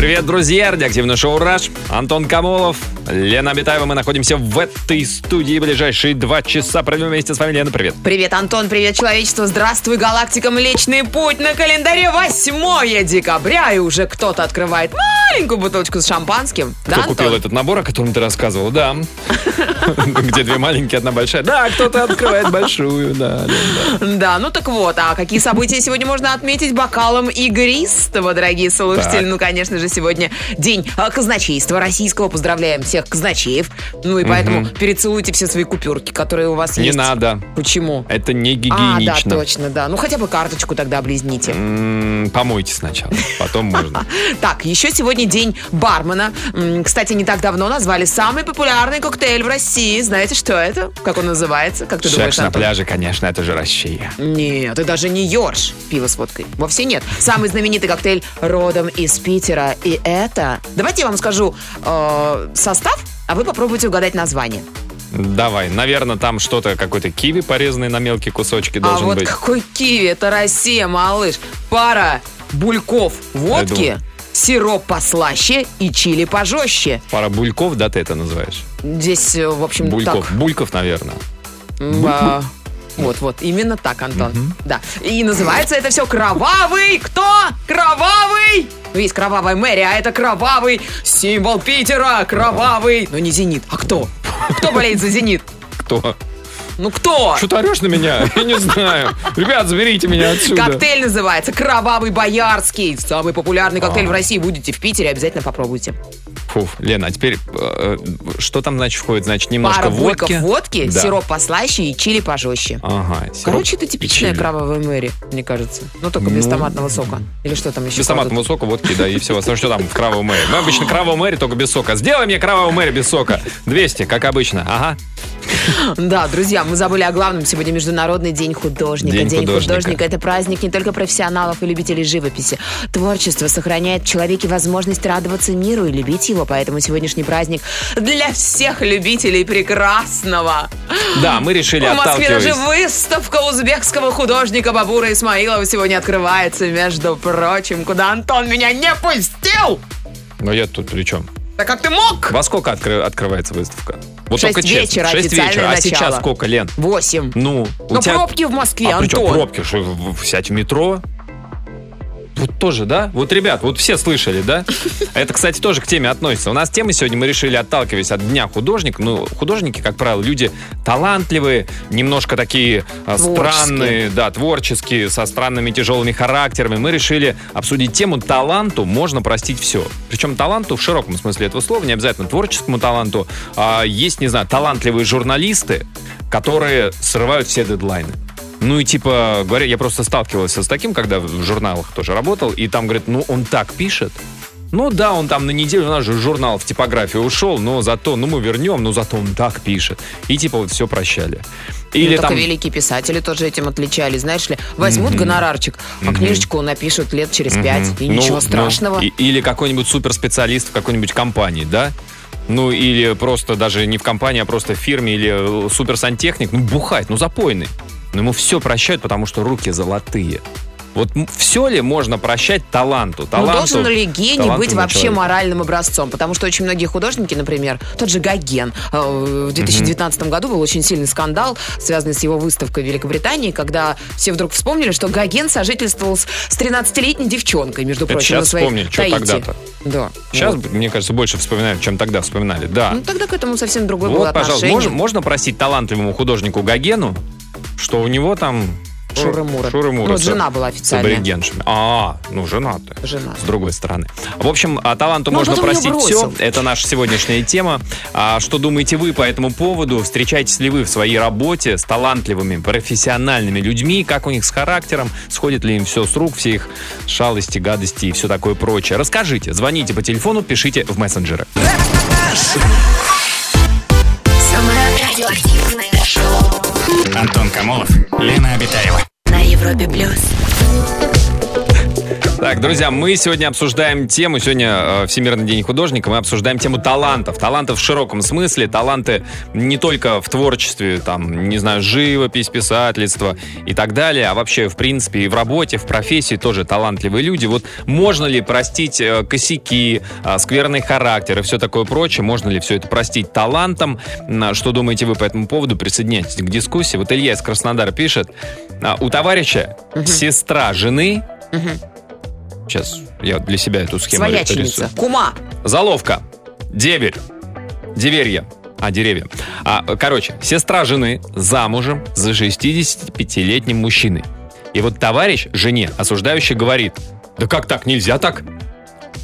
Привет, друзья! Радиоактивное шоу «Раш». Антон Камолов, Лена Абитаева. Мы находимся в этой студии ближайшие два часа. Проведем вместе с вами. Лена, привет. Привет, Антон, привет, человечество. Здравствуй, галактика Млечный Путь. На календаре 8 декабря, и уже кто-то открывает маленькую бутылочку с шампанским. Кто да, купил Антон? этот набор, о котором ты рассказывал? Да. Где две маленькие, одна большая. Да, кто-то открывает большую, да. Да. Ну так вот, а какие события сегодня можно отметить бокалом игристого, дорогие слушатели? Ну, конечно же, сегодня день а, казначейства российского. Поздравляем всех казначеев. Ну и поэтому перецелуйте все свои купюрки, которые у вас Не есть. надо. Почему? Это не А, да, гигиенично. точно, да. Ну хотя бы карточку тогда облизните. Помойте сначала, потом можно. Так, еще сегодня день бармена. Кстати, не так давно назвали самый популярный коктейль в России. Знаете, что это? Как он называется? Как ты думаешь, Секс на Антон? пляже, конечно, это же Россия. Нет, это даже не Йорш, пиво с водкой. Вовсе нет. Самый знаменитый коктейль родом из Питера. И это... Давайте я вам скажу э, состав, а вы попробуйте угадать название. Давай, наверное, там что-то, какой-то киви порезанный на мелкие кусочки а должен вот быть. какой киви, это Россия, малыш. Пара бульков водки, сироп послаще и чили пожестче. Пара бульков, да, ты это называешь? Здесь, э, в общем, Бульков. так. Бульков, наверное. А, Вот, вот, именно так, Антон. Да. И называется это все кровавый. Кто? Кровавый! Ну, есть кровавая Мэри, а это кровавый символ Питера. Кровавый. Но не Зенит. А кто? Кто болеет за Зенит? Кто? Ну кто? Что ты орешь на меня? Я не знаю. Ребят, заберите меня отсюда. Коктейль называется Кровавый Боярский. Самый популярный коктейль в России. Будете в Питере, обязательно попробуйте. Фу, Лена, а теперь э, что там, значит, входит? Значит, немножко Пара водки. водки, Да. сироп послаще и чили пожестче. Ага. сироп Короче, это типичная кровавая Мэри, мне кажется. Ну, только без Ну, томатного сока. Или что там еще? Без кладут? томатного сока, водки, да, и всего остального. Что там в кровавом мэри? Мы обычно кровавого мэри, только без сока. Сделай мне кровавого мэри без сока. 200, как обычно. Ага. Да, друзья, мы забыли о главном. Сегодня Международный день художника. День художника. художника – это праздник не только профессионалов и любителей живописи. Творчество сохраняет в человеке возможность радоваться миру и любить его, поэтому сегодняшний праздник для всех любителей прекрасного. Да, мы решили, В Москве даже выставка узбекского художника Бабура Исмаилова сегодня открывается, между прочим, куда Антон меня не пустил. Но я тут при чем? Да как ты мог? Во сколько откры- открывается выставка? Вот Шесть только честно. вечера, Шесть официальное вечера. А начало. сейчас сколько, Лен? Восемь. Ну, у Но тебя- пробки в Москве, А Антон. пробки? Что, сядь в метро? Вот тоже, да? Вот, ребят, вот все слышали, да? Это, кстати, тоже к теме относится. У нас тема сегодня мы решили, отталкиваясь от Дня художника. Ну, художники, как правило, люди талантливые, немножко такие а, Творческие. странные, да, творческие, со странными тяжелыми характерами. Мы решили обсудить тему таланту можно простить все. Причем таланту в широком смысле этого слова, не обязательно творческому таланту. А есть, не знаю, талантливые журналисты, которые срывают все дедлайны. Ну и типа, говоря, я просто сталкивался с таким, когда в журналах тоже работал, и там говорят, ну он так пишет. Ну да, он там на неделю, у нас же журнал в типографию ушел, но зато, ну мы вернем, но зато он так пишет. И типа вот все прощали. Или ну, там... Великие писатели тоже этим отличались. Знаешь ли, возьмут гонорарчик, а книжечку напишут лет через пять. И Ну, ничего ну, страшного. и- или какой-нибудь суперспециалист в какой-нибудь компании, да? Ну, или просто даже не в компании, а просто в фирме, или э, суперсантехник, ну, бухает, ну, запойный. Но ему все прощают, потому что руки золотые. Вот все ли можно прощать таланту? Ну, таланту должен ли гений быть вообще человеку? моральным образцом? Потому что очень многие художники, например, тот же Гоген, э, в 2019 году был очень сильный скандал, связанный с его выставкой в Великобритании, когда все вдруг вспомнили, что Гоген сожительствовал с с 13-летней девчонкой, между Это прочим, сейчас на своей вспомнили, что тогда-то. Да. Сейчас, Вот. мне кажется, больше вспоминают, чем тогда вспоминали. Да. Ну, тогда к этому совсем другое было вот, пожалуйста, отношение. можно, можно простить талантливому художнику Гогену, что у него там... Шуры-муры. Шуры-муры Ну, с- жена была с официальная. аборигеншами. А, ну, жена-то. Жена. С другой стороны. В общем, а таланту Ну, можно потом её простить все. Это наша сегодняшняя тема. А что думаете вы по этому поводу? Встречаетесь ли вы в своей работе с талантливыми, профессиональными людьми? Как у них с характером? Сходит ли им все с рук, все их шалости, гадости и все такое прочее? Расскажите. Звоните по телефону, пишите в мессенджеры. Самое радиоактивное Антон Камолов, Лена Обитаева. на Европе плюс. Так, друзья, мы сегодня обсуждаем тему, сегодня э, Всемирный день художника, мы обсуждаем тему талантов. Талантов в широком смысле, таланты не только в творчестве, там, не знаю, живопись, писательство и так далее, а вообще, в принципе, и в работе, в профессии тоже талантливые люди. Вот можно ли простить э, косяки, э, скверный характер и все такое прочее, можно ли все это простить талантом? М, Что думаете вы по этому поводу? Присоединяйтесь к дискуссии. Вот Илья из Краснодара пишет, а, у товарища сестра жены Сейчас я для себя эту схему Свояченица. рисую. Кума. Заловка. Деверь. Деверье. А, деревья. А, короче, сестра жены замужем за 65-летним мужчиной. И вот товарищ жене осуждающий говорит, да как так, нельзя так?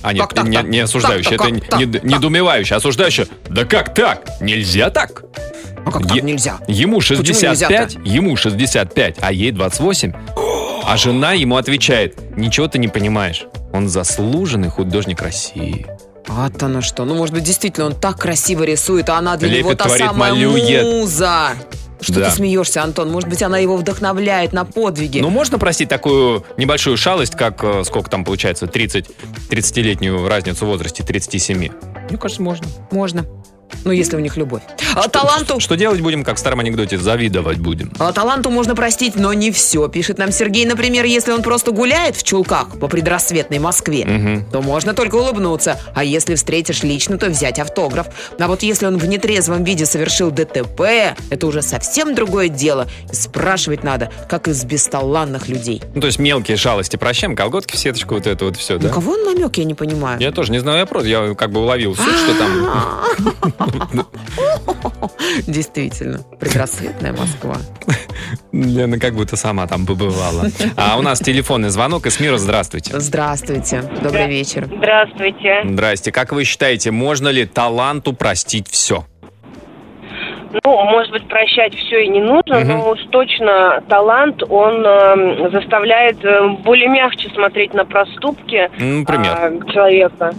А нет, Как не, так? не осуждающий, Так, это так, не- так, недоумевающий, а осуждающий, да как так, нельзя так? А как так Е- нельзя? Ему Почему 65, нельзя-то? ему 65, а ей 28. А жена ему отвечает, ничего ты не понимаешь. Он заслуженный художник России. Вот оно что. Ну, может быть, действительно, он так красиво рисует, а она для него Лепит, та творит, самая малюет. муза. Что Да. ты смеешься, Антон? Может быть, она его вдохновляет на подвиги. Ну, можно простить такую небольшую шалость, как, э, сколько там получается, 30, 30-летнюю разницу в возрасте, 37? Мне кажется, можно. Можно. Ну, если у них любовь. А таланту... Что делать будем, как в старом анекдоте? Завидовать будем. А таланту можно простить, но не все, пишет нам Сергей. Например, если он просто гуляет в чулках по предрассветной Москве, Мгм. то можно только улыбнуться. А если встретишь лично, то взять автограф. А вот если он в нетрезвом виде совершил ДТП, это уже совсем другое дело. И спрашивать надо, как из бесталанных людей. Ну, то есть мелкие шалости прощаем, колготки в сеточку, вот это вот все, да? У кого он намек, я не понимаю. Я тоже не знаю, я просто, я как бы уловил суть, что там... Действительно, предрассветная Москва. Лена как будто сама там побывала. А у нас телефонный звонок из мира. Здравствуйте. Здравствуйте, добрый вечер. Здравствуйте. Здрасте. Как вы считаете, можно ли таланту простить все? Ну, может быть, прощать все и не нужно, Мгм. но уж точно талант, он эм, заставляет э, более мягче смотреть на проступки Например. а, человека.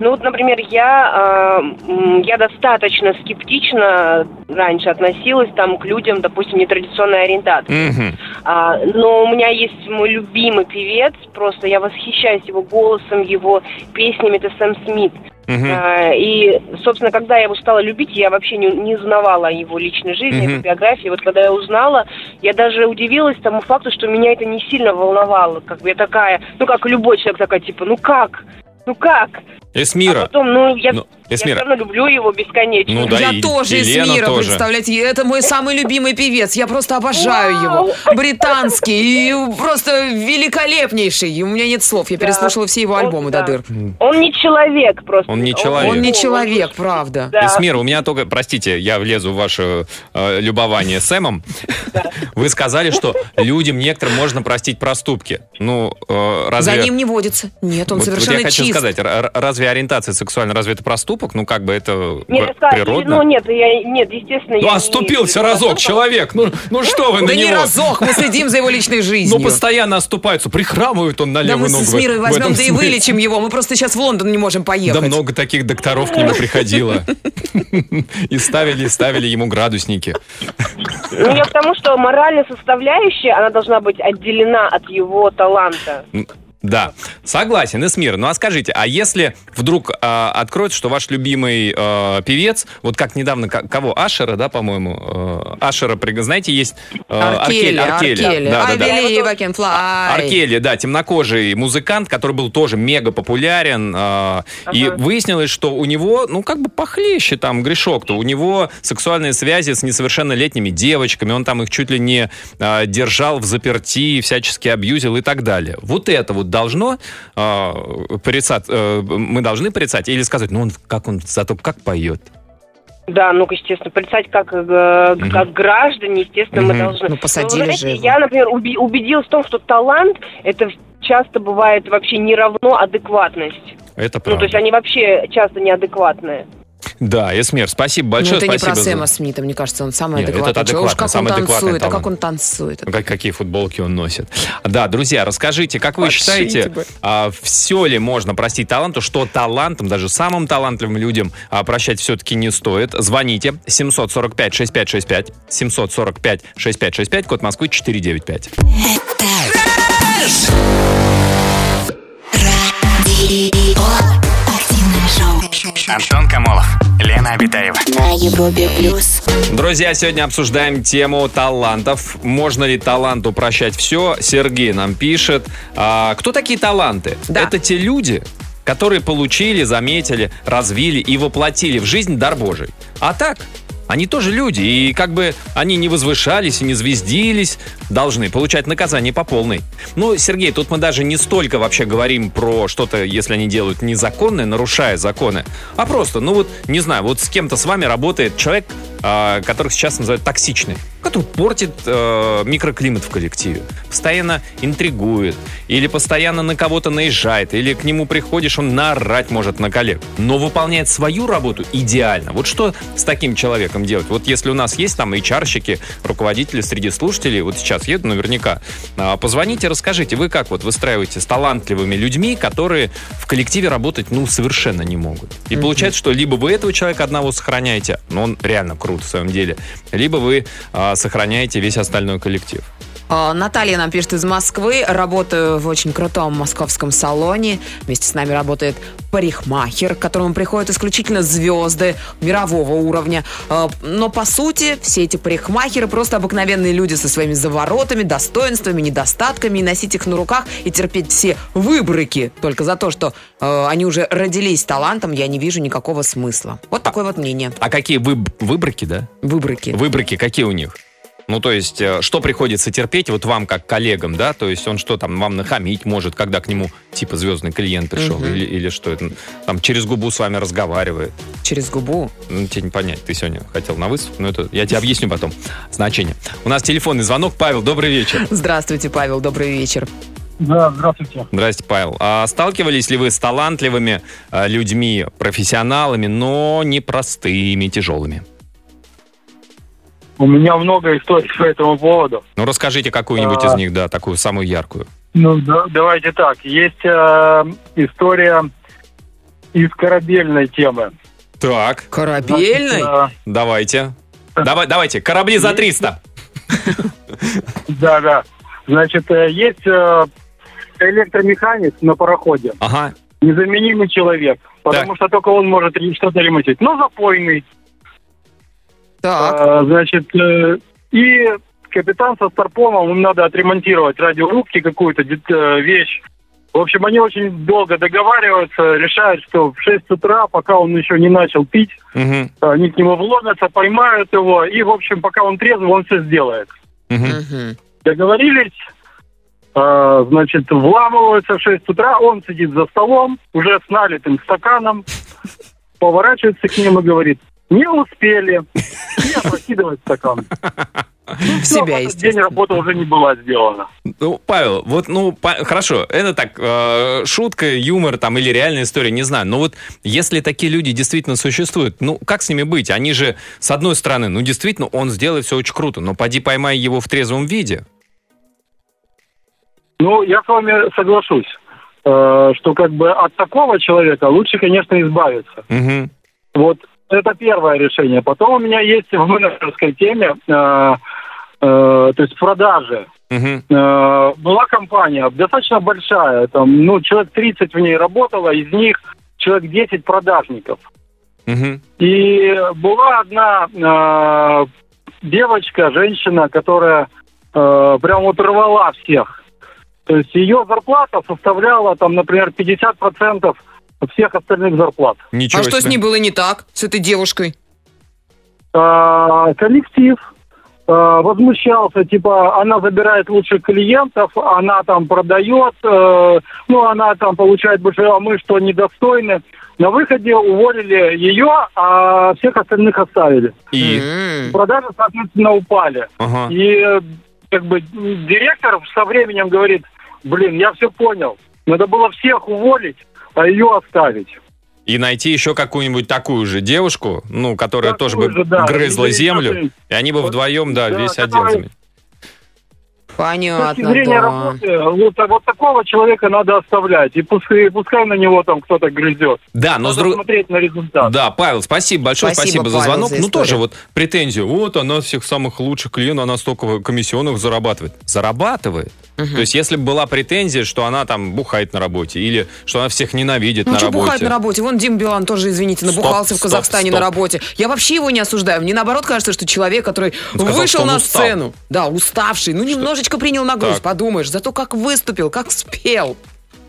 Ну вот, например, я, э, я достаточно скептично раньше относилась там к людям, допустим, нетрадиционной ориентации. Мгм. А, но у меня есть мой любимый певец, просто я восхищаюсь его голосом, его песнями, это Сэм Смит. Мгм. А, И, собственно, когда я его стала любить, я вообще не, не узнавала о его личной жизни, Мгм. его биографии. Вот когда я узнала, я даже удивилась тому факту, что меня это не сильно волновало. Как бы я такая, ну как любой человек такая, типа, ну как? Ну как? Эсмира. А потом, ну, я, Ну, я Эсмира. все равно люблю его бесконечно. Ну да, я и- тоже и из Лена мира, тоже. представляете? Это мой самый любимый певец. Я просто обожаю Вау! его. Британский и просто великолепнейший. И У меня нет слов. Я Да. переслушала все его Он- альбомы да. до дыр. Он не человек просто. Он не человек. Он не человек, правда. Да. Эсмира, у меня только, простите, я влезу в ваше э, любование Сэмом. Вы сказали, что людям некоторым можно простить проступки. Ну, э, разве... За ним не водится. Нет, он Вот- вот совершенно я хочу чист. Сказать, разве ориентация сексуальная, разве это проступок? Ну, как бы это Нет, природно. ну нет, я, нет, естественно, Ну, я не- оступился разок человек. Ну, ну что вы на Да не разок, мы следим за его личной жизнью. Ну, постоянно оступается. Прихрамывает он на Да левую мы ногу. с Мирой возьмем, да и вылечим его. Мы просто сейчас в Лондон не можем поехать. Да много таких докторов к нему приходило. И ставили, ставили ему градусники. Ну, я к тому, что моральная составляющая, она должна быть отделена от его таланта. Да, согласен, Эсмир. Ну а скажите, а если вдруг а, откроется, что ваш любимый а, певец, вот как недавно, ка- кого? Ашера, да, по-моему? э, Ашера, знаете, есть... э, Аркели, Аркели. Да, да, I да. I fly. Аркели, да, темнокожий музыкант, который был тоже мега популярен. э, И выяснилось, что у него, ну, как бы похлеще там грешок-то. У него сексуальные связи с несовершеннолетними девочками. Он там их чуть ли не э, держал в заперти, всячески абьюзил и так далее. Вот это вот должно э, порицать, э, мы должны порицать или сказать, ну, он как он зато как поет. Да, ну, естественно, порицать как, э, как граждане, естественно, мы Мгм. должны. Ну, посадили Но, же знаете, его. Я, например, уби- убедилась в том, что талант это часто бывает вообще не равно адекватность. Это Ну, правда. то есть они вообще часто неадекватные. Да, Эсмир, спасибо Ну, большое. это не спасибо про за- Сэма Смита, мне кажется, он самый Нет, адекватный. человек. Уж как самый он танцует, а как талант. он танцует. Как- какие футболки он носит. Да, друзья, расскажите, как вы Подшить считаете, бы. все ли можно простить таланту, что талантам, даже самым талантливым людям а, прощать все-таки не стоит? Звоните 745-6565, 745-6565, код Москвы 495. Антон Камолов, Лена Абитаева. На Европе плюс. Друзья, сегодня обсуждаем тему талантов. Можно ли таланту прощать все? Сергей нам пишет. А, кто такие таланты? Да. Это те люди, которые получили, заметили, развили и воплотили в жизнь дар Божий. А так, они тоже люди, и как бы они не возвышались и не звездились, должны получать наказание по полной. Ну, Сергей, тут мы даже не столько вообще говорим про что-то, если они делают незаконное, нарушая законы, а просто, ну вот, не знаю, вот с кем-то с вами работает человек, которых сейчас называют токсичный, который портит э, микроклимат в коллективе, постоянно интригует, или постоянно на кого-то наезжает, или к нему приходишь, он наорать может на коллег, но выполняет свою работу идеально. Вот что с таким человеком делать? Вот если у нас есть там HR-щики, руководители среди слушателей, вот сейчас еду наверняка, а, позвоните, расскажите, вы как вот выстраиваете с талантливыми людьми, которые в коллективе работать, ну, совершенно не могут. И получается, что либо вы этого человека одного сохраняете, но он реально крут в своем деле, либо вы а, сохраняете весь остальной коллектив. А, Наталья нам пишет из Москвы. Работаю в очень крутом московском салоне. Вместе с нами работает парикмахер, к которому приходят исключительно звезды мирового уровня. А, Но, по сути, все эти парикмахеры просто обыкновенные люди со своими заворотами, достоинствами, недостатками. И носить их на руках и терпеть все выбрыки только за то, что э, они уже родились талантом, я не вижу никакого смысла. Вот такое вот мнение. А какие вы, выборки, да? Выбрыки. Выборки какие у них? Ну, то есть, э, что приходится терпеть вот вам, как коллегам, да? То есть, он что там, вам нахамить может, когда к нему, типа, звездный клиент пришел? Мгм. Или, или что это? Там, через губу с вами разговаривает. Через губу. Ну, тебе не понять. Ты сегодня хотел на выступ, но это я тебе объясню потом. Значение. У нас телефонный звонок. Павел, добрый вечер. Здравствуйте, Павел, добрый вечер. Да, здравствуйте. Здрасте, Павел. А сталкивались ли вы с талантливыми э, людьми, профессионалами, но непростыми, тяжелыми? У меня много историй по этому поводу. Ну, расскажите какую-нибудь А. из них, да, такую самую яркую. Ну, да- давайте так. Есть э, история из корабельной темы. Так, Корабельный? Значит, давайте. Давай, давайте, корабли за 300. э, да, да. Значит, э, есть э, электромеханик на пароходе. Ага. Незаменимый человек. Потому что только он может что-то ремонтировать. Но запойный. Так. Э, значит, э, и капитан со Старпомом, им надо отремонтировать радиорубки какую-то э, вещь. В общем, они очень долго договариваются, решают, что в 6 утра, пока он еще не начал пить, Мгм, они к нему вломятся, поймают его, и, в общем, пока он трезвый, он все сделает. Мгм. Договорились, э, значит, вламываются в 6 утра, он сидит за столом, уже с налитым стаканом, поворачивается к ним и говорит, не успели, и опрокидывает стакан. В Всё, себя, в этот день работа уже не была сделана. Ну, Павел, вот, ну, па- хорошо, это так, э, шутка, юмор там или реальная история, не знаю. Но вот если такие люди действительно существуют, ну, как с ними быть? Они же, с одной стороны, ну, действительно, он сделает все очень круто, но поди поймай его в трезвом виде. Ну, я с вами соглашусь, э, что как бы от такого человека лучше, конечно, избавиться. Мгм. Вот это первое решение. Потом у меня есть в менеджерской теме, э, э, то есть продаже. Мгм. Э, была компания достаточно большая, там, ну, человек 30 в ней работало, из них человек 10 продажников. Мгм. И была одна э, девочка, женщина, которая э, прям вот рвала всех. То есть ее зарплата составляла, там, например, 50% всех остальных зарплат. Ничего А что с себе. ней было не так, с этой девушкой? Э, коллектив э, возмущался, типа, она забирает лучших клиентов, она там продает, э, ну, она там получает больше, а мы что, недостойны. На выходе уволили ее, а всех остальных оставили. И. Продажи, соответственно, упали. ага. И как бы директор со временем говорит, блин, я все понял. Надо было всех уволить, а ее оставить. И найти еще какую-нибудь такую же девушку, ну, которая Такую тоже бы же, да. грызла Или землю, и они бы вдвоем, да, да, весь отдел заменили. С точки Понятно, зрения да. работы, вот, вот такого человека надо оставлять. И пускай, пускай на него там кто-то грызет. Да, но Надо друг- смотреть на результат. Да, Павел, спасибо большое, Спасибо, спасибо, за звонок. за ну, тоже вот претензию. Вот она всех самых лучших клиентов, она столько комиссионных зарабатывает. Зарабатывает. То есть, если бы была претензия, что она там бухает на работе, или что она всех ненавидит Ну, на что работе. бухать на работе? Вон Дим Билан тоже, извините, Стоп, набухался в стоп, Казахстане стоп. на работе. Я вообще его не осуждаю. Мне наоборот кажется, что человек, который сказал, вышел что на устал. сцену, да, уставший, ну, немножечко принял нагрузку, Так. подумаешь, зато как выступил, как спел.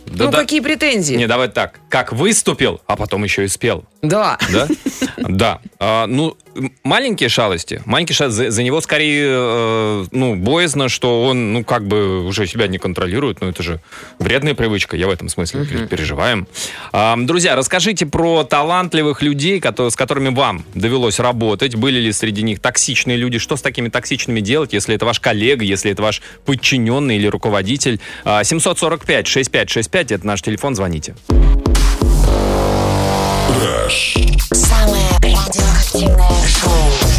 Да ну, да- какие претензии? Не, давай так. Как выступил, а потом еще и спел. Да. Да? Да. А, ну, маленькие шалости. Маленькие шалости. За, за него скорее, э, ну, боязно, что он, ну, как бы уже себя не контролирует. Ну, это же вредная привычка. Я в этом смысле пер- переживаем. А, друзья, расскажите про талантливых людей, кото- с которыми вам довелось работать. Были ли среди них токсичные люди? Что с такими токсичными делать, если это ваш коллега, если это ваш подчиненный или руководитель? А, 745-6565, это наш телефон, звоните. Самое радиоактивное шоу.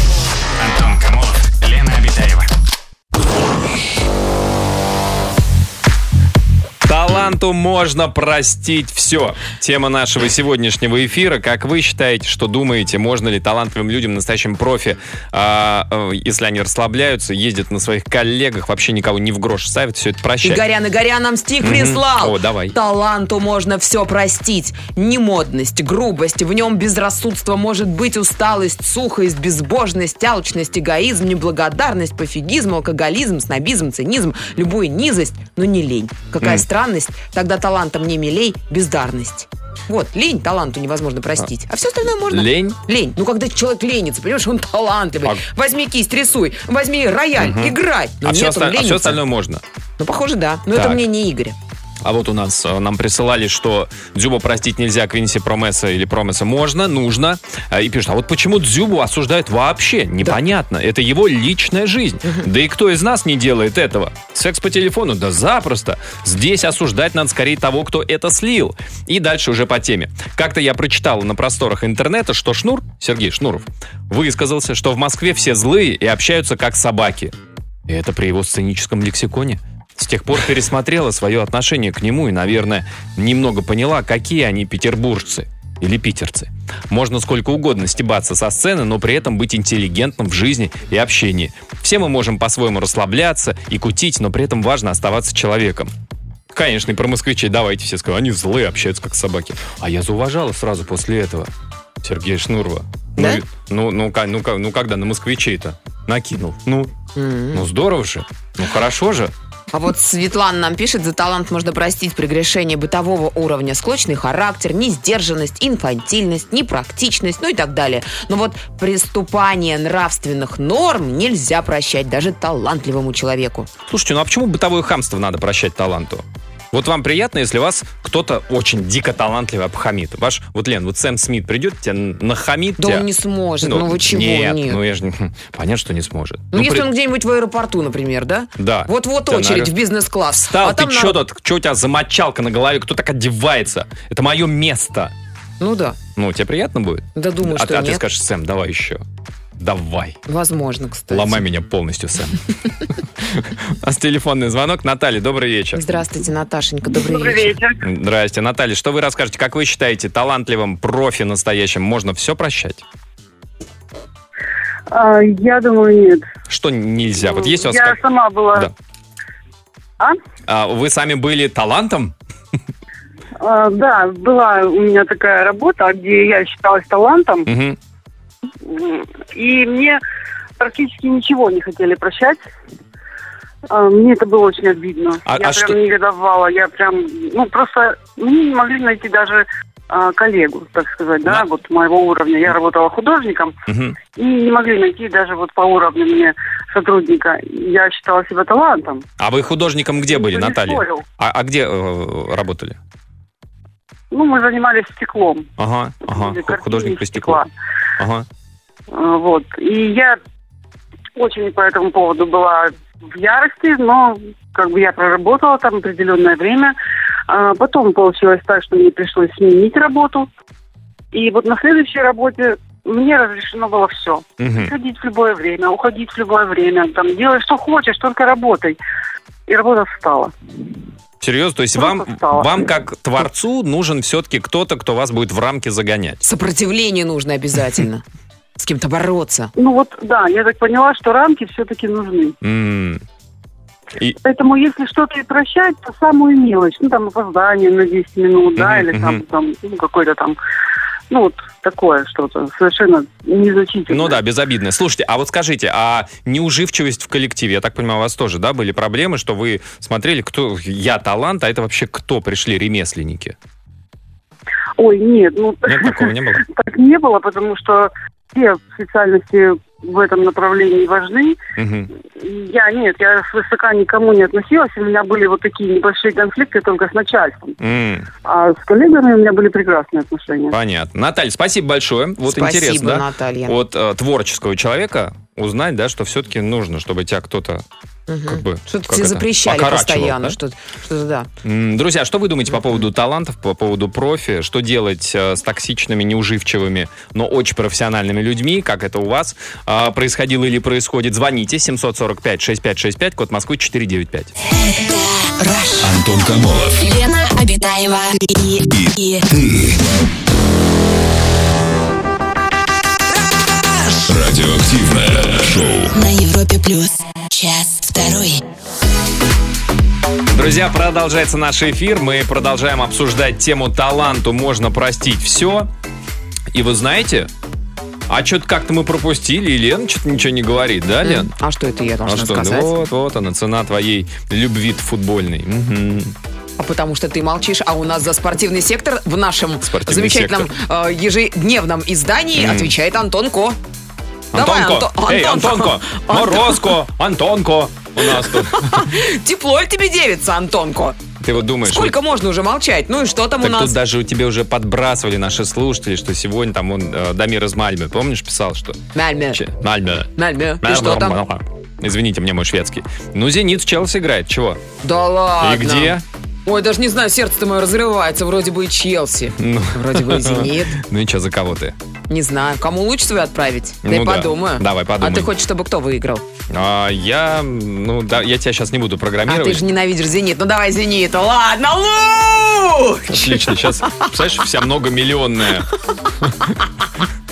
Таланту можно простить все. Тема нашего сегодняшнего эфира. Как вы считаете, что думаете, можно ли талантливым людям, настоящим профи, а, э, если они расслабляются, ездят на своих коллегах, вообще никого не в грош ставят, все это прощать? Игорян, Игорян нам стих Мгм. прислал. О, давай. Таланту можно все простить. Немодность, грубость, в нем безрассудство может быть, усталость, сухость, безбожность, алчность, эгоизм, неблагодарность, пофигизм, алкоголизм, снобизм, цинизм, любую низость, но не лень. Какая М. странность, тогда талантом не милей, бездарность. Вот, лень таланту невозможно простить. А все остальное можно. Лень? Лень. Ну, когда человек ленится, понимаешь, он талантливый. А- Возьми кисть, рисуй. Возьми рояль, играй. Но а, нет, все, он оста- а все остальное можно. Ну, похоже, да. Но Так. это мнение Игоря. А вот у нас э, нам присылали, что Дзюба простить нельзя, Квинси Промеса или Промеса можно, нужно. А, И пишут, а вот почему Дзюбу осуждают вообще? Непонятно. Это его личная жизнь. Да и кто из нас не делает этого? Секс по телефону? Да запросто. Здесь осуждать надо скорее того, кто это слил. И дальше уже по теме. Как-то я прочитал на просторах интернета, что Шнур, Сергей Шнуров, высказался, что в Москве все злые и общаются как собаки. И это при его сценическом лексиконе. С тех пор пересмотрела свое отношение к нему и, наверное, немного поняла, какие они петербуржцы или питерцы. Можно сколько угодно стебаться со сцены, но при этом быть интеллигентным в жизни и общении. Все мы можем по-своему расслабляться и кутить, но при этом важно оставаться человеком. Конечно, и про москвичей давайте все скажут, они злые, общаются как собаки. А я зауважала сразу после этого Сергея Шнурова. Да? Ну, и- Ну, ну, ну, ка- ну, когда на москвичей-то накинул. Ну, ну здорово же. Ну хорошо же. А вот Светлана нам пишет, за талант можно простить прегрешение бытового уровня, склочный характер, несдержанность, инфантильность, непрактичность, ну и так далее. Но вот приступание нравственных норм нельзя прощать даже талантливому человеку. Слушайте, ну а почему бытовое хамство надо прощать таланту? Вот вам приятно, если вас кто-то очень дико талантливый обхамит. Ваш, вот, Лен, вот Сэм Смит придет, тебя нахамит. Да тебя- он не сможет, ну, вы чего? Нет, Нет. ну я же... не- Понятно, что не сможет. Ну, если при- он где-нибудь в аэропорту, например, да? Да. Вот-вот очередь на- в бизнес-класс. Встал, а ты что народ- тут? Что у тебя за мочалка на голове? Кто так одевается? Это мое место. Ну да, Ну, тебе приятно будет? да думаю, а что ты, а ты нет. скажешь, Сэм, давай еще. Давай. Возможно, кстати. Ломай меня полностью, Сэм. У нас телефонный звонок. Наталья, добрый вечер. Здравствуйте, Наташенька, добрый, Добрый вечер. вечер. Здрасте. Наталья, что вы расскажете? Как вы считаете, талантливым профи настоящим можно все прощать? А, я думаю, нет. Что нельзя? Вот есть у вас... Я как- сама была. Да. А? А вы сами были талантом? А, да, была у меня такая работа, где я считалась талантом. И мне практически ничего не хотели прощать. А, Мне это было очень обидно. А- я а прям что- негодовала. Я прям, ну, просто мне не могли найти даже а, коллегу, так сказать, да, Да. вот моего уровня. Я работала художником, Мгм. и не могли найти даже вот по уровню мне сотрудника. Я считала себя талантом. А вы художником где были, Никто Наталья? А, а где э, работали? Ну, мы занимались стеклом. Ага, ага. Художник по стеклу. стекла. Ага. А, Вот. И я очень по этому поводу была в ярости, но как бы я проработала там определенное время. А потом получилось так, что мне пришлось сменить работу. И вот на следующей работе мне разрешено было все. Мгм. Ходить в любое время, уходить в любое время, там, делай что хочешь, только работай. И работа встала. Серьезно? То есть Просто вам, встала. вам как творцу нужен все-таки кто-то, кто вас будет в рамки загонять? Сопротивление нужно обязательно. С кем-то бороться. Ну вот, да, я так поняла, что рамки все-таки нужны. И- Поэтому если что-то и прощать, то самую мелочь. Ну, там, опоздание на 10 минут, да, или там, там ну, какой-то там, ну, вот такое что-то совершенно незначительное. Ну да, безобидно. Слушайте, а вот скажите, а неуживчивость в коллективе, я так понимаю, у вас тоже, да, были проблемы, что вы смотрели, кто я талант, а это вообще кто пришли, ремесленники? Ой, нет, ну, Нет, такого не было? так не было, потому что все специальности в этом направлении важны. Мгм. Я нет, я свысока никому не относилась. У меня были вот такие небольшие конфликты только с начальством. М, А с коллегами у меня были прекрасные отношения. Понятно. Наталья, спасибо большое. Вот Спасибо, интересно, да, Наталья. от э, творческого человека узнать, да, что все-таки нужно, чтобы тебя кто-то как бы... Что-то как тебе это, запрещали постоянно. да? Что-то, что-то, да. Друзья, что вы думаете по поводу талантов, по поводу профи? Что делать э, с токсичными, неуживчивыми, но очень профессиональными людьми? Как это у вас э, происходило или происходит? Звоните 745-6565, код Москвы 495. Антон Камолов. Лена Обитаева и, и, Радиоактивное шоу. на Европе плюс. Час второй. Друзья, продолжается наш эфир. Мы продолжаем обсуждать тему таланту «Можно простить все». И вы знаете, а что-то как-то мы пропустили, и Лена что-то ничего не говорит, да, Лен? А что это я А должна что? сказать? Вот, вот она, цена твоей любви футбольной. Мгм. А потому что ты молчишь, а у нас за спортивный сектор в нашем Спортивный замечательном э, ежедневном издании отвечает Антон Ко. Давай, Антонко, Антон- эй, Антонко. Антонко, Морозко, Антонко у нас тут. Тепло тебе девится, Антонко? Ты вот думаешь, Сколько можно уже молчать? Ну и что там Так у нас? тут даже у тебя уже подбрасывали наши слушатели, что сегодня там он э, Дамир из Мальмы, помнишь, писал, что... Мальме. Че- Мальме. Мальме. И что там? Извините, мне мой шведский. Ну, Зенит в Челси играет, чего? Да ладно. И где? Ой, даже не знаю, сердце-то мое разрывается. Вроде бы и Челси. Ну. Вроде бы и Зенит. Ну и что, за кого ты? Не знаю, кому лучше свой отправить? Ну да. подумаю. Давай, подумай. А ты хочешь, чтобы кто выиграл? А, я, ну, да, я тебя сейчас не буду А программировать. ты же ненавидишь Зенит. Ну давай Зенит. Ладно, луч! Отлично, сейчас, представляешь, вся многомиллионная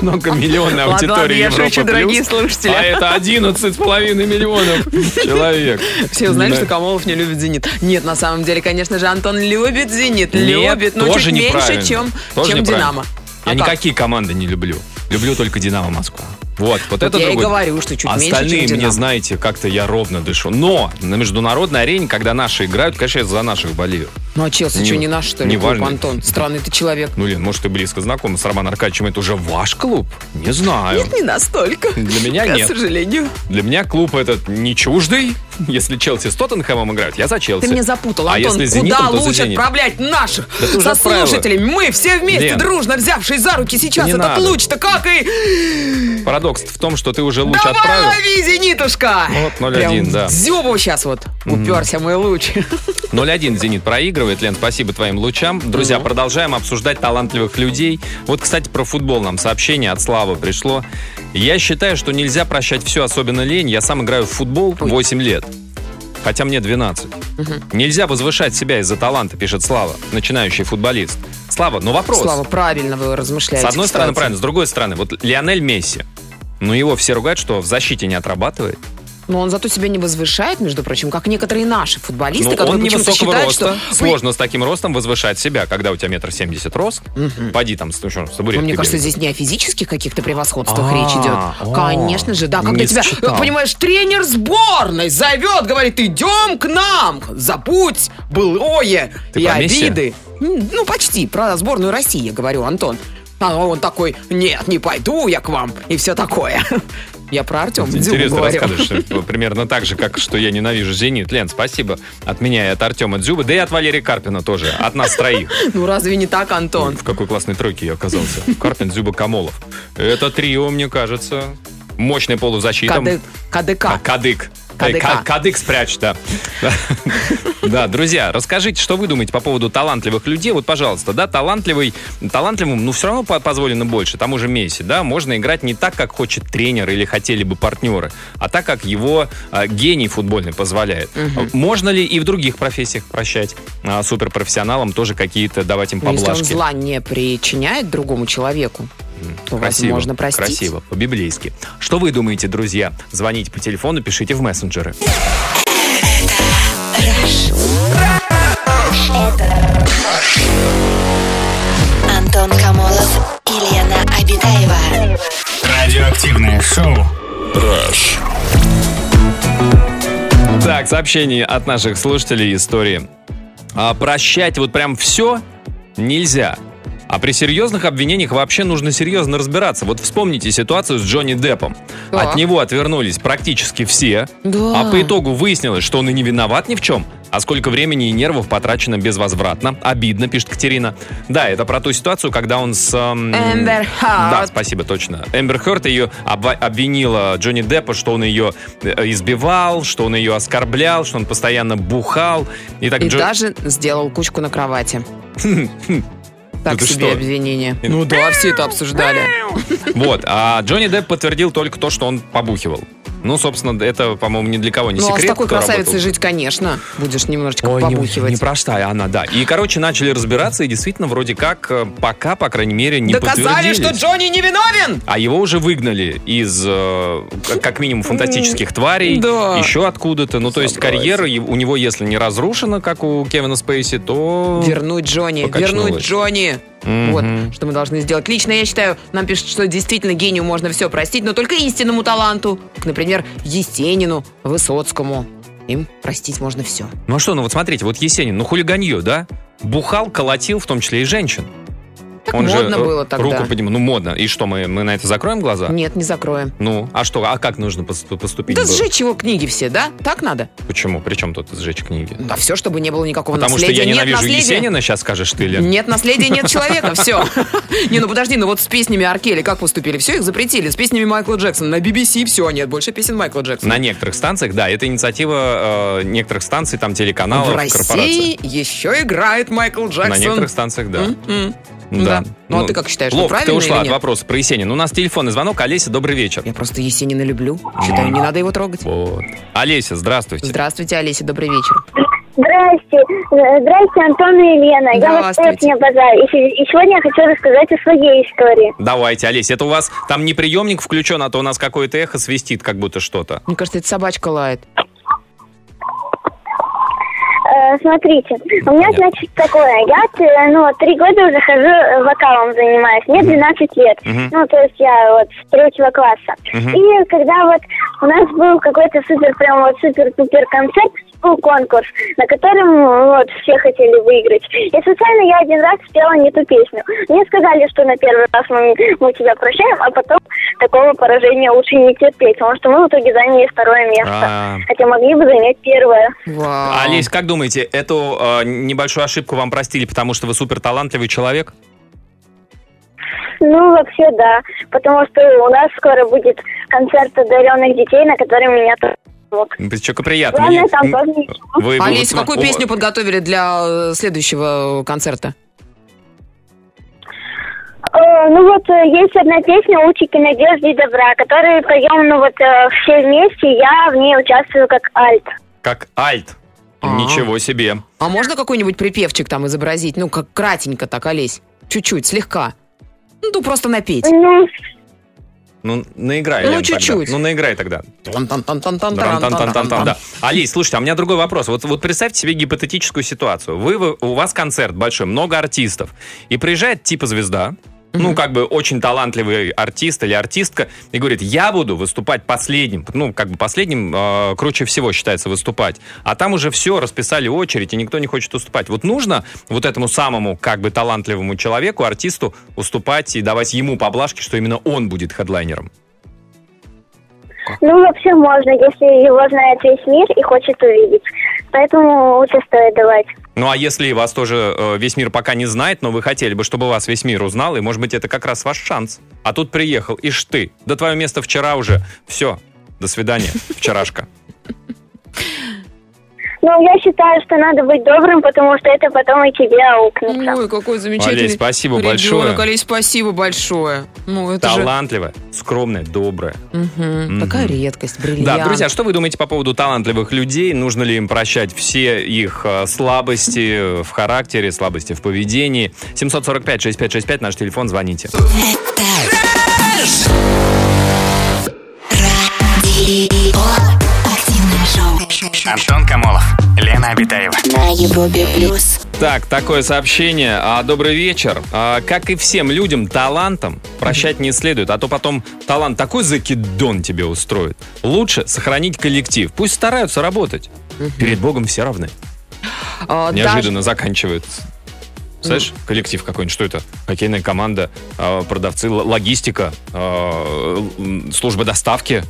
многомиллионная аудитория ладно, я шучу, дорогие слушатели. А это 11,5 миллионов человек. Все узнали, что Камолов не любит «Зенит». Нет, на самом деле, конечно же, Антон любит «Зенит». Любит, но чуть меньше, чем, чем. «Динамо». Я А как? никакие команды не люблю. Люблю только Динамо Москва. Вот, вот, Вот это я и другой. говорю, что чуть меньше, Остальные чем мне, знаете, как-то я ровно дышу. Но на международной арене, когда наши играют, конечно, я за наших болею. Ну а Челси Не- что, не наш, что ли, не клуб, важно. Антон? Странный ты человек. Ну, Лен, может, ты близко знаком с Романом Аркадьевичем, это уже ваш клуб? Не знаю. Нет, не настолько. Для меня К нет. сожалению. Для меня клуб этот не чуждый. Если Челси с Тоттенхэмом играют, я за Челси. Ты меня запутал, А Антон. если с Куда «Зенитом», то лучше «Зенит». отправлять наших Да отправила. сослушателей? Мы все вместе, Лен. дружно взявшись за руки сейчас. Этот надо. луч-то как и... Парадокс в том, что ты уже луч Давай отправил. лови, Зенитушка! Вот 0-1, Прям да. в дзюбу сейчас вот уперся мой луч. 0-1 «Зенит» проигрывает. Лен, спасибо твоим лучам. Друзья, продолжаем обсуждать талантливых людей. Вот, кстати, про футбол нам сообщение от Славы пришло. Я считаю, что нельзя прощать все, особенно лень. Я сам играю в футбол 8 лет. Хотя мне 12. Нельзя возвышать себя из-за таланта, пишет Слава, начинающий футболист. Слава, ну вопрос. Слава, правильно вы размышляете. С одной стороны, кстати. правильно. С другой стороны, вот Лионель Месси. Ну, его все ругают, что в защите не отрабатывает. Но он зато себя не возвышает, между прочим, как некоторые наши футболисты, Ну, которые он почему-то считают, роста. что... Сложно с таким ростом возвышать себя, когда у тебя метр семьдесят рост. Поди там, с, ну, что, с Ну, табуреткой мне кажется, здесь не о физических каких-то превосходствах А, речь идет. Конечно же, да. Когда тебя, понимаешь, тренер сборной зовет, говорит, идем к нам, забудь былое Ты и обиды. Ну, почти, про сборную России, я говорю, Антон. А он такой, нет, не пойду я к вам, и все такое. Я про Дзюбу Интересно говорю. рассказываешь, что примерно так же, как что я ненавижу «Зенит». Лен, спасибо от меня и от Артема Дзюбы, да и от Валерия Карпина тоже, от нас троих. Ну, разве не так, Антон? В какой классной тройке я оказался. Карпин, Дзюба, Камолов. Это трио, мне кажется, мощный полузащита. КД КДК. А, Кадык. КДК. Э, ка- Кадык спрячь, да. Да, друзья, расскажите, что вы думаете по поводу талантливых людей. Вот, пожалуйста, да, талантливый, талантливым, ну, все равно по- позволено больше. Тому же Месси, да, можно играть не так, как хочет тренер или хотели бы партнеры, а так, как его а, гений футбольный позволяет. Можно ли и в других профессиях прощать а, суперпрофессионалам тоже какие-то давать им Ну, если он поблажки? зла не причиняет другому человеку, то Красиво, возможно простить. красиво, по-библейски. Что вы думаете, друзья? Звоните по телефону, пишите в мессенджеры. Антон Камолов и Лена Обитаева. Радиоактивное шоу. Rush. Так, сообщение от наших слушателей истории. А прощать вот прям все нельзя. А при серьезных обвинениях вообще нужно серьезно разбираться. Вот вспомните ситуацию с Джонни Деппом. Так. От него отвернулись практически все. Да. А по итогу выяснилось, что он и не виноват ни в чем. А сколько времени и нервов потрачено безвозвратно. Обидно, пишет Катерина. Да, это про ту ситуацию, когда он с... эм, Эмбер Да, спасибо, точно. Эмбер Хёрд ее обва- обвинила Джонни Деппа, что он ее э, избивал, что он ее оскорблял, что он постоянно бухал. И так И Джо- даже сделал кучку на кровати. Так Это себе что? обвинение. Ну да, все это обсуждали. Вот, а Джонни Депп подтвердил только то, что он побухивал. Ну, собственно, это, по-моему, ни для кого не Ну, а с секрет. такой красавицей работал. жить, конечно, будешь немножечко Ой, не- побухивать. непростая она, да. И, короче, начали разбираться, и действительно, вроде как, э, пока, по крайней мере, не Доказали, что. Джонни не виновен! А его уже выгнали из, э, как- минимум, фантастических тварей, Да. еще откуда-то. Ну, то есть карьера у него, если не разрушена, как у Кевина Спейси, то... Вернуть Джонни, вернуть Джонни. Мгм. Вот, что мы должны сделать. Лично я считаю, нам пишут, что действительно гению можно все простить, но только истинному таланту. Как, например, Есенину, Высоцкому. Им простить можно все. Ну а что, ну вот смотрите, вот Есенин, ну хулиганье, да? Бухал, колотил, в том числе и женщин. Так модно э, было тогда. Руку поднимал. Ну, модно. И что, мы, мы на это закроем глаза? Нет, не закроем. Ну, а что, а как нужно пос- поступить? Да было? сжечь его книги все, да? Так надо? Почему? Причем тут сжечь книги? Да все, чтобы не было никакого Потому что наследия. я Нет ненавижу наследия. Есенина, сейчас скажешь ты, Лен. Нет наследия, нет человека, все. Не, ну подожди, ну вот с песнями Аркели как поступили? Все, их запретили. С песнями Майкла Джексона на BBC все, нет больше песен Майкла Джексона. На некоторых станциях, да, это инициатива э, некоторых станций, там телеканалов, В корпораций. России еще играет Майкл Джексон. На некоторых станциях, да. Да. Да. Ну, а ты как считаешь, что ловко ты правильно ушла или от вопроса про Есенина. У нас телефонный звонок. Олеся, добрый вечер. Я просто Есенина люблю. Считаю, не надо его трогать. Вот. Олеся, здравствуйте. Здравствуйте, Олеся, добрый вечер. Здрасте. Здрасте, Антон и Елена. Я вас не обожаю. И сегодня я хочу рассказать о своей истории. Давайте, Олеся, это у вас там не приемник включен, а то у нас какое-то эхо свистит, как будто что-то. Мне кажется, это собачка лает. Э, смотрите, у меня, значит, такое. Я, э, ну, три года уже хожу э, вокалом занимаюсь. Мне 12 лет. Ну, то есть я вот с третьего класса. И когда вот у нас был какой-то супер, прям вот супер-пупер концерт, был конкурс, на котором вот все хотели выиграть. И случайно я один раз спела не ту песню. Мне сказали, что на первый раз мы, мы тебя прощаем, а потом такого поражения лучше не терпеть, потому что мы в итоге заняли второе место. А. Хотя могли бы занять первое. Вау. Олесь, как думаете, эту э, небольшую ошибку вам простили, потому что вы супер талантливый человек? Ну, вообще, да. Потому что у нас скоро будет концерт одаренных детей, на который меня тоже Это что приятно. Главное, там тоже вы- Олеся, какую песню подготовили для э, следующего концерта? Э, ну вот, э, есть одна песня «Лучики надежды и добра», которую поем, ну вот, э, все вместе, я в ней участвую как альт. Как альт. А. Ничего себе. А можно какой-нибудь припевчик там изобразить? Ну, как кратенько так, Олесь. Чуть-чуть, слегка. Ну, ну, просто напеть. Ну, Ну, наиграй, Ну, чуть-чуть. Ну, наиграй тогда. Да. Алис, слушайте, а у меня другой вопрос. Вот, вот представьте себе гипотетическую ситуацию. Вы, вы- у вас концерт большой, много артистов. И приезжает типа звезда, ну, как бы очень талантливый артист или артистка, и говорит, я буду выступать последним. Ну, как бы последним э, круче всего считается выступать. А там уже все, расписали очередь, и никто не хочет уступать. Вот нужно вот этому самому, как бы, талантливому человеку, артисту, уступать и давать ему поблажки, что именно он будет хедлайнером. ну, вообще можно, если его знает весь мир и хочет увидеть. Поэтому лучше стоит давать. Ну а если вас тоже э, весь мир пока не знает, но вы хотели бы, чтобы вас весь мир узнал, и может быть это как раз ваш шанс. А тут приехал, ишь ты, да твое место вчера уже. Все, до свидания, вчерашка. Ну, я считаю, что надо быть добрым, потому что это потом и тебе аукнется. Ой, какой замечательный Олесь, спасибо ребенок. большое. Олесь, спасибо большое. Ну, это же... Талантливая, скромная, добрая. Мгм, Такая редкость, бриллиант. Да, друзья, что вы думаете по поводу талантливых людей? Нужно ли им прощать все их э, слабости в характере, слабости в поведении? 745-6565, наш телефон, звоните. Антон Камолов, Лена Обитаева. На Европе плюс. Так, такое сообщение. А, добрый вечер. А, как и всем людям, талантам прощать не следует, а то потом талант такой закидон тебе устроит. Лучше сохранить коллектив. Пусть стараются работать. Перед Богом все равны. А, Неожиданно заканчивается. Знаешь, коллектив какой-нибудь, что это? Хоккейная команда, а, продавцы, логистика, а, служба доставки.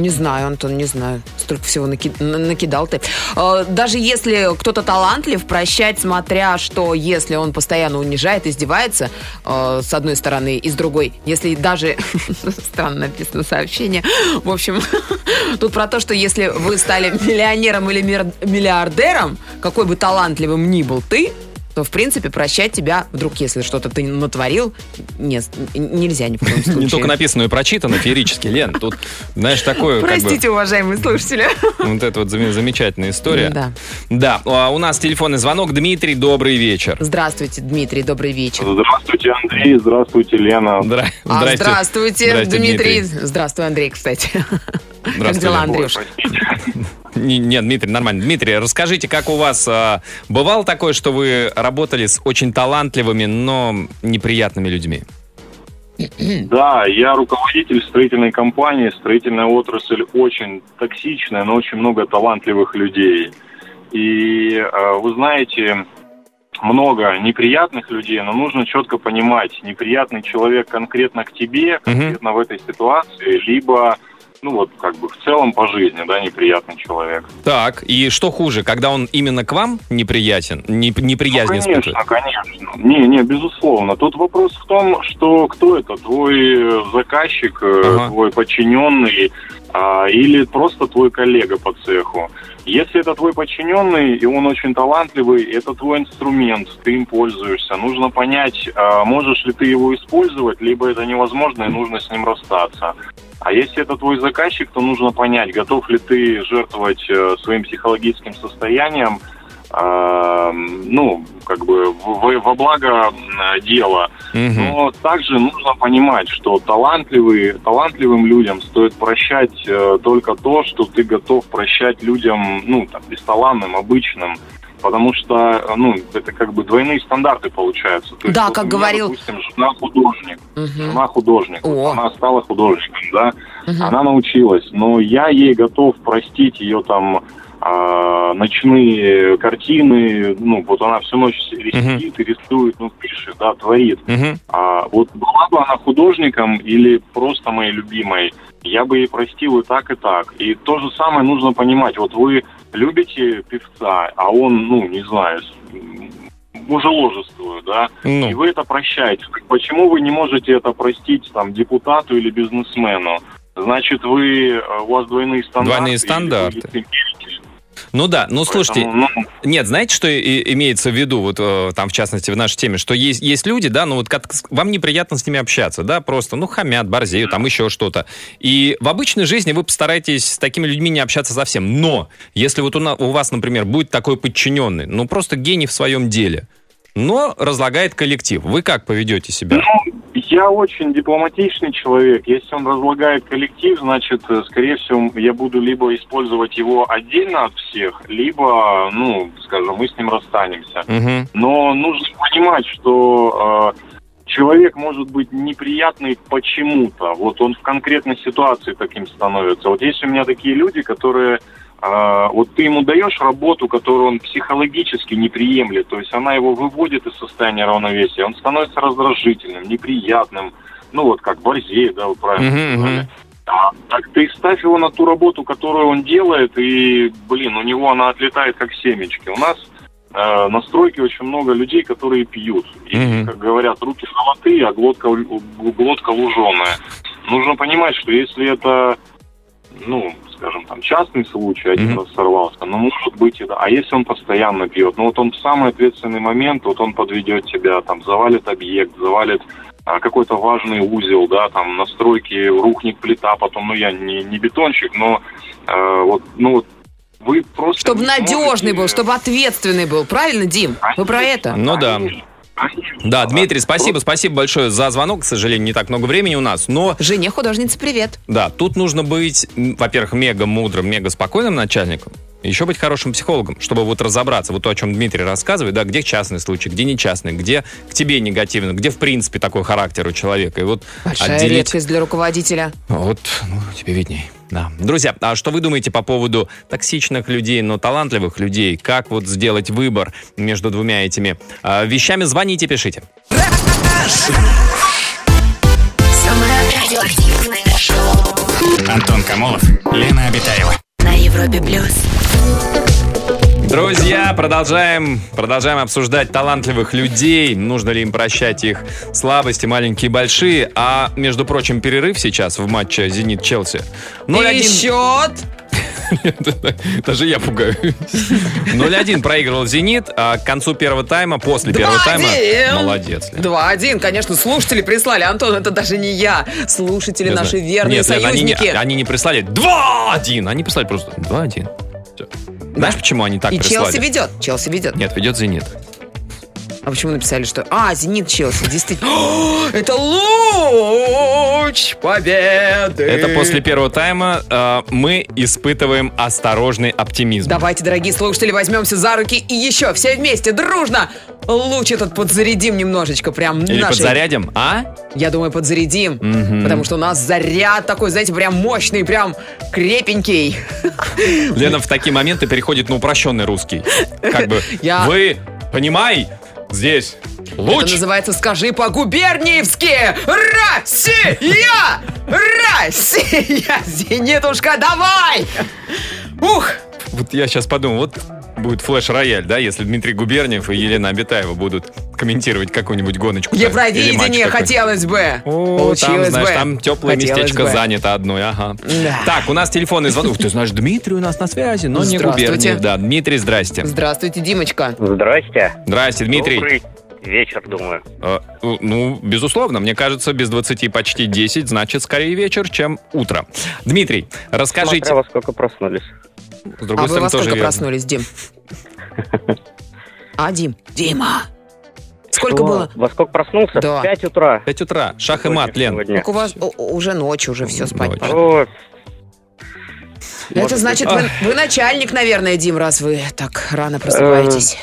Не знаю, Антон, не знаю. Столько всего наки- на- накидал ты. Э, Даже если кто-то талантлив, прощать, смотря что, если он постоянно унижает, издевается, э, с одной стороны, и с другой, если даже... Странно написано сообщение. В общем, тут про то, что если вы стали миллионером или миллиардером, какой бы талантливым ни был ты, то, в принципе, прощать тебя, вдруг, если что-то ты натворил, нет, нельзя ни в коем случае. Не только написано, но и прочитано феерически. Лен, тут, знаешь, такое... как бы, Простите, уважаемые слушатели. Вот это вот зам- замечательная история. Да. Да, а у нас телефонный звонок. Дмитрий, добрый вечер. Здравствуйте, Дмитрий, добрый вечер. Здравствуйте, Андрей. Здравствуйте, Лена. Здра- А, здрасте. здравствуйте, Здрасте, Дмитрий. Здравствуй, Андрей, кстати. Как Здравствуй, дела, Лен. Андрюш? Не- Нет, Дмитрий, нормально. Дмитрий, расскажите, как у вас а, бывало такое, что вы работали с очень талантливыми, но неприятными людьми? Да, я руководитель строительной компании. Строительная отрасль очень токсичная, но очень много талантливых людей. И э, вы знаете, много неприятных людей, но нужно четко понимать, неприятный человек конкретно к тебе, конкретно в этой ситуации, либо, ну вот, как бы в целом по жизни, да, неприятный человек. Так, и что хуже, когда он именно к вам неприятен, не- неприязнь Ну, конечно, конечно. Не, не, безусловно. Тут вопрос в том, что кто это, твой э, заказчик, э, Ага. твой подчиненный а, или просто твой коллега по цеху. Если это твой подчиненный, и он очень талантливый, это твой инструмент, ты им пользуешься. Нужно понять, а, можешь ли ты его использовать, либо это невозможно, и нужно с ним расстаться. А если это твой заказчик, то нужно понять, готов ли ты жертвовать э, своим психологическим состоянием, ну, как бы в- в- во благо дела. Мгм. Но также нужно понимать, что талантливые, талантливым людям стоит прощать э, только то, что ты готов прощать людям, ну, там, бесталанным, обычным. Потому что, э, ну, это как бы двойные стандарты получаются. То есть Да, вот как у меня, говорил- Допустим, жена художник. Мгм. Жена художник. О. Она стала художником, да. Мгм. Она научилась. Но я ей готов простить ее там а, ночные картины. Ну, вот она всю ночь рисует и рисует, ну, пишет, да, творит. Мгм. А вот была бы она художником или просто моей любимой, я бы ей простил и так, и так. И то же самое нужно понимать. Вот вы любите певца, а он, ну, не знаю, с- м, мужеложествует, да, Ну. и вы это прощаете. Почему вы не можете это простить там депутату или бизнесмену? Значит, вы, э, у вас двойные стандарты. Двойные или стандарты. лицемерите. Ну да, ну слушайте, Поэтому, ну, нет, знаете, что и- имеется в виду, вот э, там, в частности, в нашей теме, что есть, есть люди, да, ну вот как, вам неприятно с ними общаться, да, просто, ну, хамят, борзеют, там еще что-то. И в обычной жизни вы постараетесь с такими людьми не общаться совсем. Но, если вот у, на- у вас, например, будет такой подчиненный, ну, просто гений в своем деле, но разлагает коллектив, вы как поведете себя? Ну, я очень дипломатичный человек. Если он разлагает коллектив, значит, э, скорее всего, я буду либо использовать его отдельно от всех, либо, ну, скажем, мы с ним расстанемся. Мгм. Но нужно понимать, что э, человек может быть неприятный почему-то. Вот он в конкретной ситуации таким становится. Вот есть у меня такие люди, которые э, вот ты ему даешь работу, которую он психологически не приемлет, то есть она его выводит из состояния равновесия, он становится раздражительным, неприятным, ну вот как борзеет, да, вы правильно сказали. мгм. А, так ты ставь его на ту работу, которую он делает, и, блин, у него она отлетает как семечки. У нас э, на стройке очень много людей, которые пьют. И, Мгм. как говорят, руки золотые, а глотка, глотка луженая. Нужно понимать, что если это, ну, скажем, там частный случай, один Мгм. раз сорвался, ну, может быть и да. А если он постоянно пьет, ну, вот он в самый ответственный момент, вот он подведет тебя, там, завалит объект, завалит а, какой-то важный узел, да, там, настройки, рухнет плита, потом, ну, я не, не бетонщик, но э, вот, ну, вот вы просто... Чтобы надежный сможете- был, чтобы ответственный был. Правильно, Дим? Вы про это? Ну да. Конечно. Да, Дмитрий, спасибо, спасибо большое за звонок. К сожалению, не так много времени у нас, но Жене художнице привет. Да, тут нужно быть, во-первых, мега мудрым, мега спокойным начальником, еще быть хорошим психологом, чтобы вот разобраться, вот то, о чем Дмитрий рассказывает, да, где частный случай, где не частный, где к тебе негативно, где в принципе такой характер у человека. И вот Большая отделить... редкость для руководителя. Вот, ну, тебе видней. Да. Друзья, а что вы думаете по поводу токсичных людей, но талантливых людей? Как вот сделать выбор между двумя этими а, вещами? Звоните, пишите. Самое радиоактивное шоу Антон Камолов, Лена Обитаева. на Европе плюс. Друзья, продолжаем, продолжаем обсуждать талантливых людей. Нужно ли им прощать их слабости, маленькие и большие. А, между прочим, перерыв сейчас в матче «Зенит-Челси». 0-1. И счет. Даже я пугаюсь. 0-1 проигрывал «Зенит», а к концу первого тайма, после первого тайма... 2-1. Молодец, Лен. 2-1, конечно, слушатели прислали. Антон, это даже не я. Слушатели наши верные Нет, Лен, они не- союзники. Они не прислали 2-1, они прислали просто 2-1. Всё. Знаешь, почему они так И прислали? Челси ведет. Челси ведет. Нет, ведет «Зенит». А почему написали, что... А, Зенит Челси, действительно. О, Это луч победы. Это после первого тайма э, мы испытываем осторожный оптимизм. Давайте, дорогие слушатели, возьмемся за руки и еще все вместе, дружно, луч этот подзарядим немножечко, прям Или нашей- подзарядим, а? Я думаю, подзарядим, Мгм. потому что у нас заряд такой, знаете, прям мощный, прям крепенький. Лена в такие моменты переходит на упрощенный русский. Как бы, Я- вы, понимай, здесь Это луч. называется «Скажи по-губерниевски! Россия! Россия! Зенитушка, давай! Ух! Вот я сейчас подумал, вот будет флеш-рояль, да, если Дмитрий Губерниев и Елена Абитаева будут комментировать какую-нибудь гоночку. да, Евровидение какой-нибудь. хотелось бы. О, Получилось там, знаешь, бы. там теплое Хотелось местечко бы. занято одной, ага. Да. Так, у нас телефонный звонок. Ух, Ты знаешь, Дмитрий у нас на связи, но не. Губерниев. Да, Дмитрий, здрасте. Здравствуйте, Димочка. Здрасте. Здрасте, Дмитрий. Добрый вечер, думаю. Э, ну, Ну, безусловно, мне кажется, без 20 почти 10, значит, скорее вечер, чем утро. Дмитрий, расскажите... Смотря во сколько проснулись. С другой а вы стороны, во тоже сколько верно. проснулись, Дим? А, Дим? Дима! Сколько Что? было? Во сколько проснулся? Да. В 5 утра. 5 утра. Шах и мат, Лен. Сегодня. Так у вас уже ночь, уже все спать Ночь. пора. О, Это может значит, быть. вы, вы начальник, наверное, Дим, раз вы так рано просыпаетесь.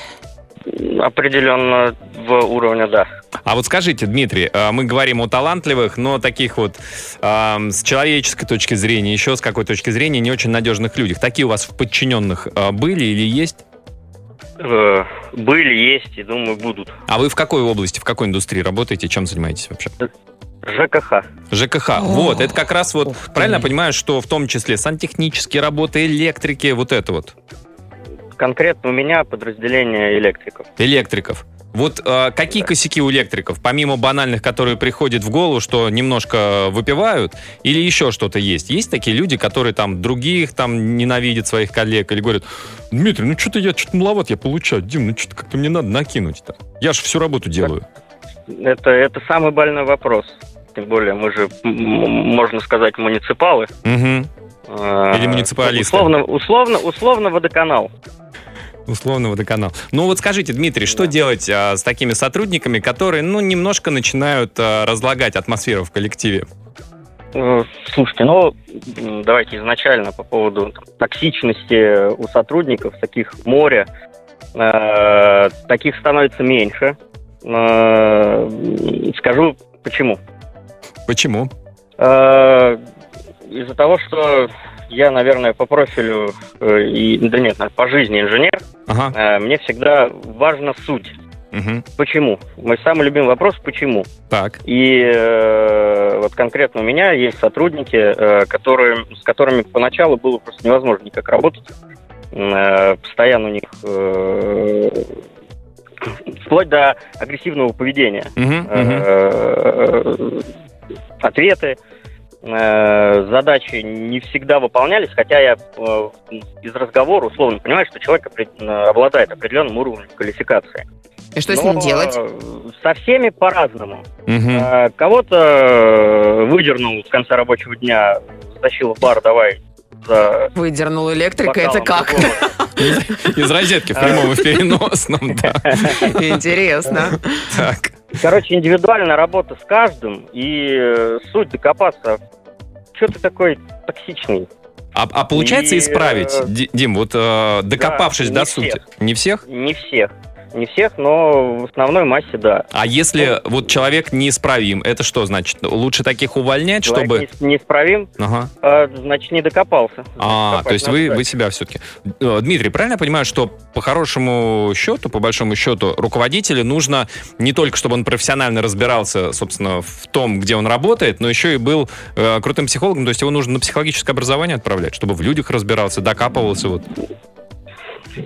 определенно в уровне, да. А вот скажите, Дмитрий, э, мы говорим о талантливых, но таких вот эм, с человеческой точки зрения, еще с какой точки зрения, не очень надежных людях. Такие у вас в подчиненных э, были или есть? Э, Были, есть и, думаю, будут. А вы в какой области, в какой индустрии работаете, чем занимаетесь вообще? ЖКХ. ЖКХ. вот, это как раз вот, ух ты. правильно я понимаю, что в том числе сантехнические работы, электрики, вот это вот, Конкретно у меня подразделение электриков. электриков. Вот э, какие косяки у электриков, помимо банальных, которые приходят в голову, что немножко выпивают, или еще что-то есть? Есть такие люди, которые там других там ненавидят своих коллег или говорят, Дмитрий, ну что-то я что-то маловат я получаю, Дим, ну что-то как-то мне надо накинуть-то. Я же всю работу делаю. Это, это самый больной вопрос. Тем более, мы же, можно сказать, муниципалы. Э, Или муниципалисты. Условно, условно, условно водоканал. Условно водоканал. Ну вот скажите, Дмитрий, что делать а, с такими сотрудниками, которые, ну, немножко начинают а, разлагать атмосферу в коллективе? Э, Слушайте, ну, давайте изначально по поводу там, токсичности у сотрудников, таких море, Э, таких становится меньше. Э, Скажу почему. Почему? Э, Из-за того, что я, наверное, по профилю, э, и, да нет, по жизни инженер, Ага. э, мне всегда важна суть. Мгм. Почему? Мой самый любимый вопрос – почему? Так. И э, вот конкретно у меня есть сотрудники, э, которые, с которыми поначалу было просто невозможно никак работать. Э, постоянно у них э, вплоть до агрессивного поведения. Мгм, мгм. Э, ответы. Э, задачи не всегда выполнялись, хотя я э, из разговора условно понимаю, что человек обладает определенным уровнем квалификации. И что с Но, ним делать? э, Со всеми по-разному. Э, Кого-то выдернул в конце рабочего дня, затащил в бар, давай за Выдернул электрика, это как? Из розетки в прямом и переносном, да. Интересно. Так. Короче, индивидуальная работа с каждым, и э, суть докопаться. Что ты такой токсичный? А, а получается И, исправить, э, Ди- Дим, вот э, докопавшись не до всех. сути? Не всех? Не всех. Не всех, но в основной массе да. А если вот человек неисправим, это что значит? Лучше таких увольнять, чтобы... не- неисправим, Ага. а, значит, не докопался. А, то есть вы, вы себя все-таки... Дмитрий, правильно я понимаю, что по хорошему счету, по большому счету, руководителю нужно не только, чтобы он профессионально разбирался, собственно, в том, где он работает, но еще и был э, крутым психологом, то есть его нужно на психологическое образование отправлять, чтобы в людях разбирался, докапывался. Вот.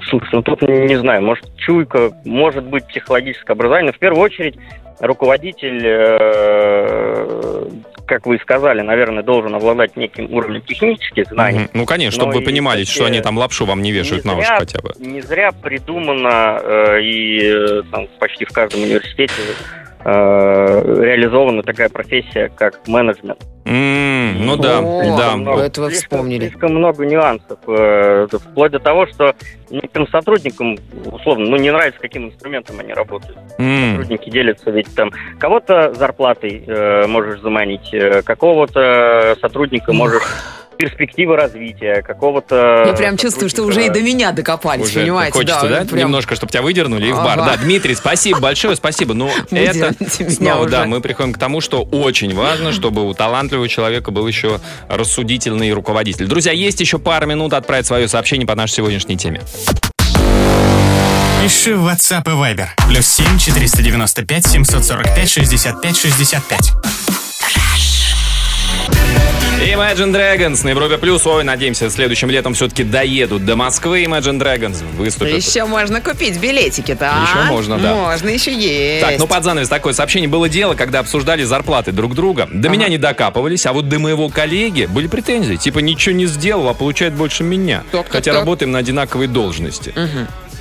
Слушай, ну тут не знаю, может чуйка, может быть психологическое образование, но в первую очередь руководитель, э, как вы и сказали, наверное, должен обладать неким уровнем технических знаний. Мгм. Ну, конечно, Но чтобы вы понимали, что они там лапшу вам не вешают не на уши зря- хотя бы. Не зря придумано э, и э, там, почти в каждом университете реализована такая профессия, как менеджмент. М, ну да, О, да. ну это вы Слишком- вспомнили. Слишком много нюансов. э, вплоть до того, что некоторым сотрудникам, условно, ну, не нравится, каким инструментом они работают. М. Сотрудники делятся, ведь там кого-то зарплатой э, можешь заманить, э, какого-то сотрудника можешь перспективы развития, какого-то... Я прям чувствую, что уже и до меня докопались, Уже понимаете? хочется, да? прям- Немножко, чтобы тебя выдернули и в бар. Ага. Да, Дмитрий, спасибо большое, спасибо. Ну, это снова, уже. да, мы приходим к тому, что очень важно, чтобы у талантливого человека был еще рассудительный руководитель. Друзья, есть еще пара минут отправить свое сообщение по нашей сегодняшней теме. Пиши в WhatsApp и Viber. Плюс 7 495 745 65 65. Imagine Dragons на Европе Плюс. Ой, надеемся, следующим летом все-таки доедут до Москвы. Imagine Dragons выступят. Еще можно купить билетики-то, а? Еще можно, да. Можно, еще есть. Так, ну под занавес такое сообщение. Было дело, когда обсуждали зарплаты друг друга. До меня не докапывались, а вот до моего коллеги были претензии. Типа ничего не сделал, а получает больше меня. Так, Хотя так. работаем на одинаковой должности.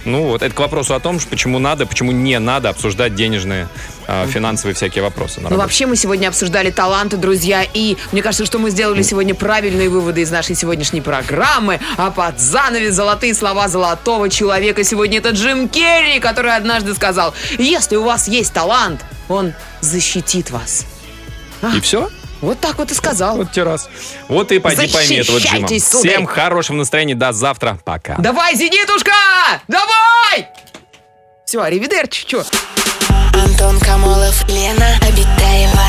Ну вот, это к вопросу о том, почему надо, почему не надо обсуждать денежные, э, финансовые всякие вопросы. Ну, вообще, мы сегодня обсуждали таланты, друзья, и мне кажется, что мы сделали сегодня правильные выводы из нашей сегодняшней программы. А под занавес золотые слова золотого человека сегодня это Джим Керри, который однажды сказал, если у вас есть талант, он защитит вас. И все? Вот так вот и сказал. Вот те раз. Вот и пойди пойми этого Джима. Сударь. Всем хорошего настроения. До завтра. Пока. Давай, Зенитушка! Давай! Все, аривидерчи, чё? Антон Камолов, Лена Обитаева.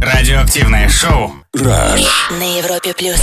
Радиоактивное шоу. Раш. На Европе плюс.